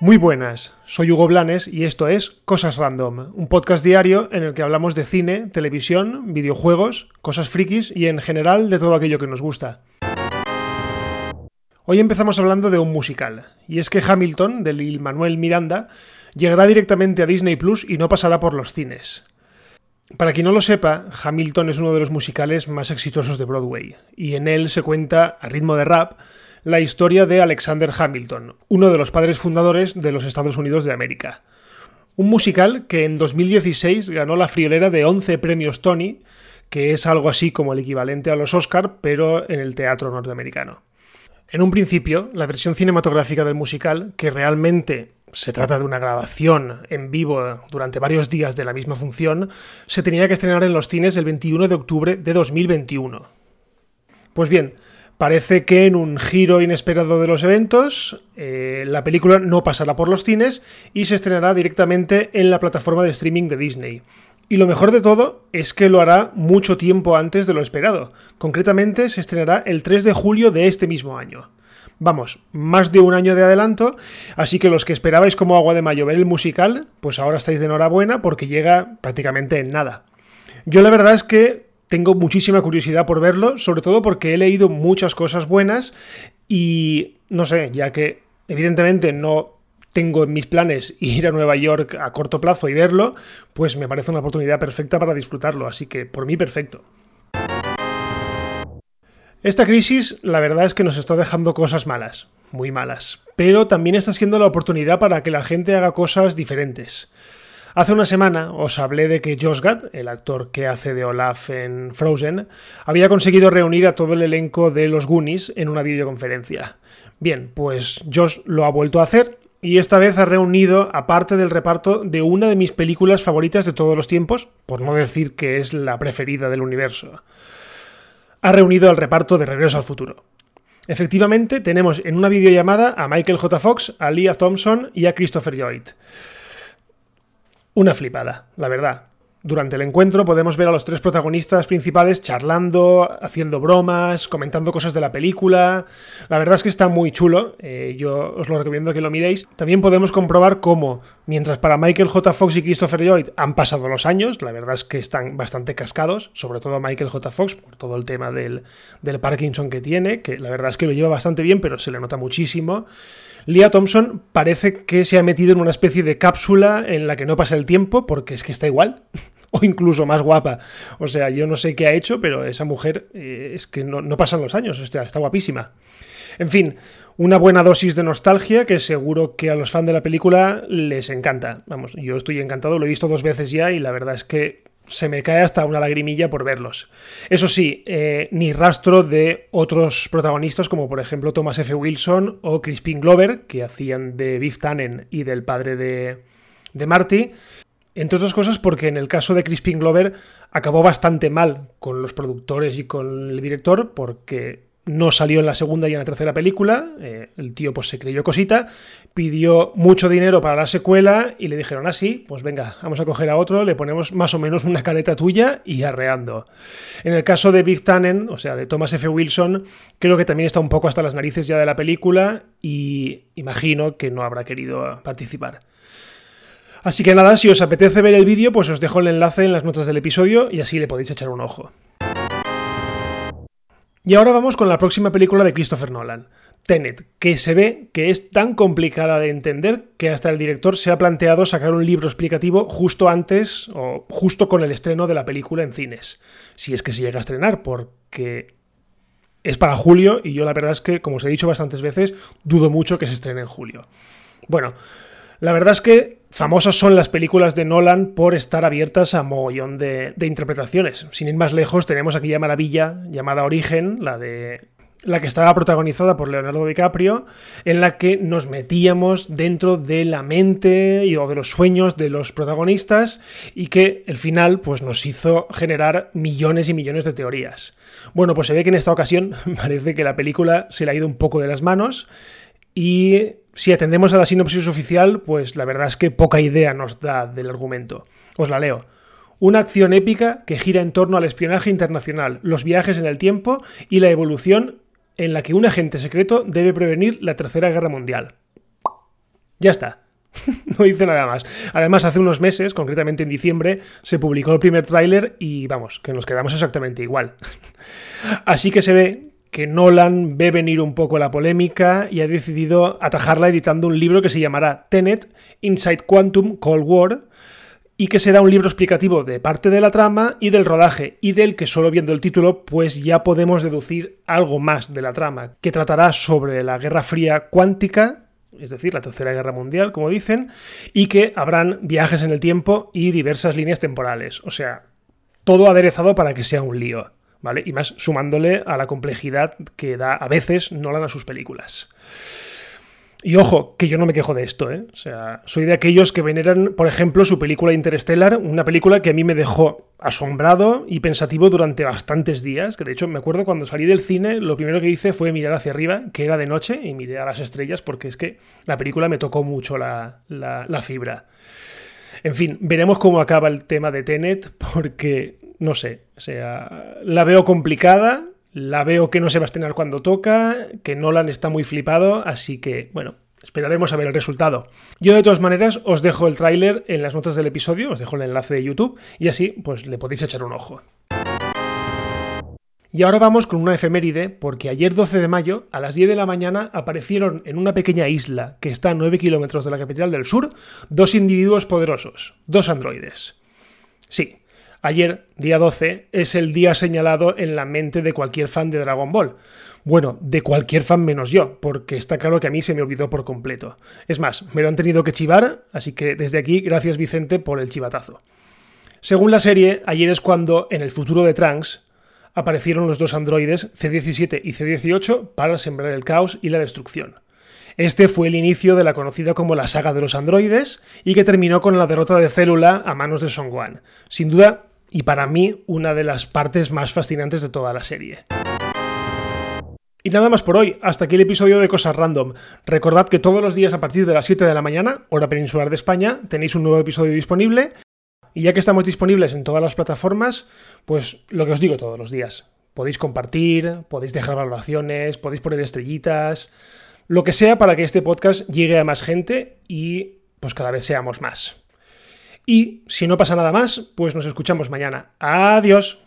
Muy buenas, soy Hugo Blanes y esto es Cosas Random, un podcast diario en el que hablamos de cine, televisión, videojuegos, cosas frikis y en general de todo aquello que nos gusta. Hoy empezamos hablando de un musical, y es que Hamilton, de Lil Manuel Miranda, llegará directamente a Disney Plus y no pasará por los cines. Para quien no lo sepa, Hamilton es uno de los musicales más exitosos de Broadway, y en él se cuenta, a ritmo de rap, la historia de Alexander Hamilton, uno de los padres fundadores de los Estados Unidos de América. Un musical que en 2016 ganó la friolera de 11 premios Tony, que es algo así como el equivalente a los Oscar, pero en el teatro norteamericano. En un principio, la versión cinematográfica del musical, que realmente se trata de una grabación en vivo durante varios días de la misma función, se tenía que estrenar en los cines el 21 de octubre de 2021. Pues bien, Parece que en un giro inesperado de los eventos, eh, la película no pasará por los cines y se estrenará directamente en la plataforma de streaming de Disney. Y lo mejor de todo es que lo hará mucho tiempo antes de lo esperado. Concretamente se estrenará el 3 de julio de este mismo año. Vamos, más de un año de adelanto, así que los que esperabais como agua de mayo ver el musical, pues ahora estáis de enhorabuena porque llega prácticamente en nada. Yo la verdad es que tengo muchísima curiosidad por verlo, sobre todo porque he leído muchas cosas buenas y no sé, ya que evidentemente no tengo en mis planes ir a Nueva York a corto plazo y verlo, pues me parece una oportunidad perfecta para disfrutarlo, así que por mí perfecto. Esta crisis, la verdad es que nos está dejando cosas malas, muy malas, pero también está siendo la oportunidad para que la gente haga cosas diferentes. Hace una semana os hablé de que Josh Gad, el actor que hace de Olaf en Frozen, había conseguido reunir a todo el elenco de los Goonies en una videoconferencia. Bien, pues Josh lo ha vuelto a hacer y esta vez ha reunido a parte del reparto de una de mis películas favoritas de todos los tiempos, por no decir que es la preferida del universo. Ha reunido al reparto de Regreso al Futuro. Efectivamente, tenemos en una videollamada a Michael J. Fox, a Leah Thompson y a Christopher Lloyd. Una flipada, la verdad. Durante el encuentro podemos ver a los tres protagonistas principales charlando, haciendo bromas, comentando cosas de la película. La verdad es que está muy chulo, eh, yo os lo recomiendo que lo miréis. También podemos comprobar cómo, mientras para Michael J. Fox y Christopher Lloyd han pasado los años, la verdad es que están bastante cascados, sobre todo Michael J. Fox, por todo el tema del, del Parkinson que tiene, que la verdad es que lo lleva bastante bien, pero se le nota muchísimo. Leah Thompson parece que se ha metido en una especie de cápsula en la que no pasa el tiempo, porque es que está igual, o incluso más guapa. O sea, yo no sé qué ha hecho, pero esa mujer eh, es que no, pasan los años, está guapísima. En fin, una buena dosis de nostalgia que seguro que a los fans de la película les encanta. Vamos, yo estoy encantado, lo he visto dos veces ya y la verdad es que se me cae hasta una lagrimilla por verlos. Eso sí, eh, ni rastro de otros protagonistas como por ejemplo Thomas F. Wilson o Crispin Glover, que hacían de Biff Tannen y del padre de, de Marty. Entre otras cosas porque en el caso de Crispin Glover acabó bastante mal con los productores y con el director porque no salió en la segunda y en la tercera película. Eh, el tío pues se creyó cosita, pidió mucho dinero para la secuela y le dijeron así, pues venga, vamos a coger a otro, le ponemos más o menos una careta tuya y arreando. En el caso de Biff Tannen, o sea, de Thomas F. Wilson, creo que también está un poco hasta las narices ya de la película y imagino que no habrá querido participar. Así que nada, si os apetece ver el vídeo, pues os dejo el enlace en las notas del episodio y así le podéis echar un ojo. Y ahora vamos con la próxima película de Christopher Nolan, Tenet, que se ve que es tan complicada de entender que hasta el director se ha planteado sacar un libro explicativo justo antes o justo con el estreno de la película en cines, si es que se llega a estrenar, porque es para julio y yo la verdad es que, como os he dicho bastantes veces, dudo mucho que se estrene en julio. Bueno, la verdad es que famosas son las películas de Nolan por estar abiertas a mogollón de, interpretaciones. Sin ir más lejos, tenemos aquella maravilla llamada Origen, la de la que estaba protagonizada por Leonardo DiCaprio, en la que nos metíamos dentro de la mente y, o de los sueños de los protagonistas y que el final pues, nos hizo generar millones y millones de teorías. Bueno, pues se ve que en esta ocasión parece que la película se le ha ido un poco de las manos y si atendemos a la sinopsis oficial, pues la verdad es que poca idea nos da del argumento. Os la leo. Una acción épica que gira en torno al espionaje internacional, los viajes en el tiempo y la evolución en la que un agente secreto debe prevenir la Tercera Guerra Mundial. Ya está. no dice nada más. Además, hace unos meses, concretamente en diciembre, se publicó el primer tráiler y vamos, que nos quedamos exactamente igual. Así que se ve que Nolan ve venir un poco la polémica y ha decidido atajarla editando un libro que se llamará Tenet, Inside Quantum Cold War, y que será un libro explicativo de parte de la trama y del rodaje, y del que solo viendo el título pues ya podemos deducir algo más de la trama, que tratará sobre la Guerra Fría cuántica, es decir, la Tercera Guerra Mundial, como dicen, y que habrán viajes en el tiempo y diversas líneas temporales, o sea, todo aderezado para que sea un lío. ¿Vale? Y más sumándole a la complejidad que da a veces Nolan a sus películas. Y ojo, que yo no me quejo de esto, ¿eh? O sea, soy de aquellos que veneran, por ejemplo, su película Interstellar, una película que a mí me dejó asombrado y pensativo durante bastantes días, que de hecho me acuerdo cuando salí del cine, lo primero que hice fue mirar hacia arriba, que era de noche, y miré a las estrellas porque es que la película me tocó mucho la, la fibra. En fin, veremos cómo acaba el tema de Tenet, porque, no sé, o sea, la veo complicada, la veo que no se va a estrenar cuando toca, que Nolan está muy flipado, así que, bueno, Esperaremos a ver el resultado. Yo de todas maneras os dejo el tráiler en las notas del episodio, os dejo el enlace de YouTube y así pues le podéis echar un ojo. Y ahora vamos con una efeméride, porque ayer 12 de mayo, a las 10 de la mañana, aparecieron en una pequeña isla que está a 9 kilómetros de la capital del sur, dos individuos poderosos, dos androides. Sí, Ayer, día 12, es el día señalado en la mente de cualquier fan de Dragon Ball. Bueno, de cualquier fan menos yo, porque está claro que a mí se me olvidó por completo. Es más, me lo han tenido que chivar, así que desde aquí, gracias Vicente por el chivatazo. Según la serie, ayer es cuando, en el futuro de Trunks, aparecieron los dos androides C-17 y C-18 para sembrar el caos y la destrucción. Este fue el inicio de la conocida como la saga de los androides y que terminó con la derrota de Célula a manos de Wan. Sin duda, y para mí una de las partes más fascinantes de toda la serie. Y nada más por hoy, hasta aquí el episodio de Cosas Random. Recordad que todos los días a partir de las 7 de la mañana, hora peninsular de España, tenéis un nuevo episodio disponible. Y ya que estamos disponibles en todas las plataformas, pues lo que os digo todos los días. Podéis compartir, podéis dejar valoraciones, podéis poner estrellitas, lo que sea para que este podcast llegue a más gente y pues cada vez seamos más. Y si no pasa nada más, pues nos escuchamos mañana. Adiós.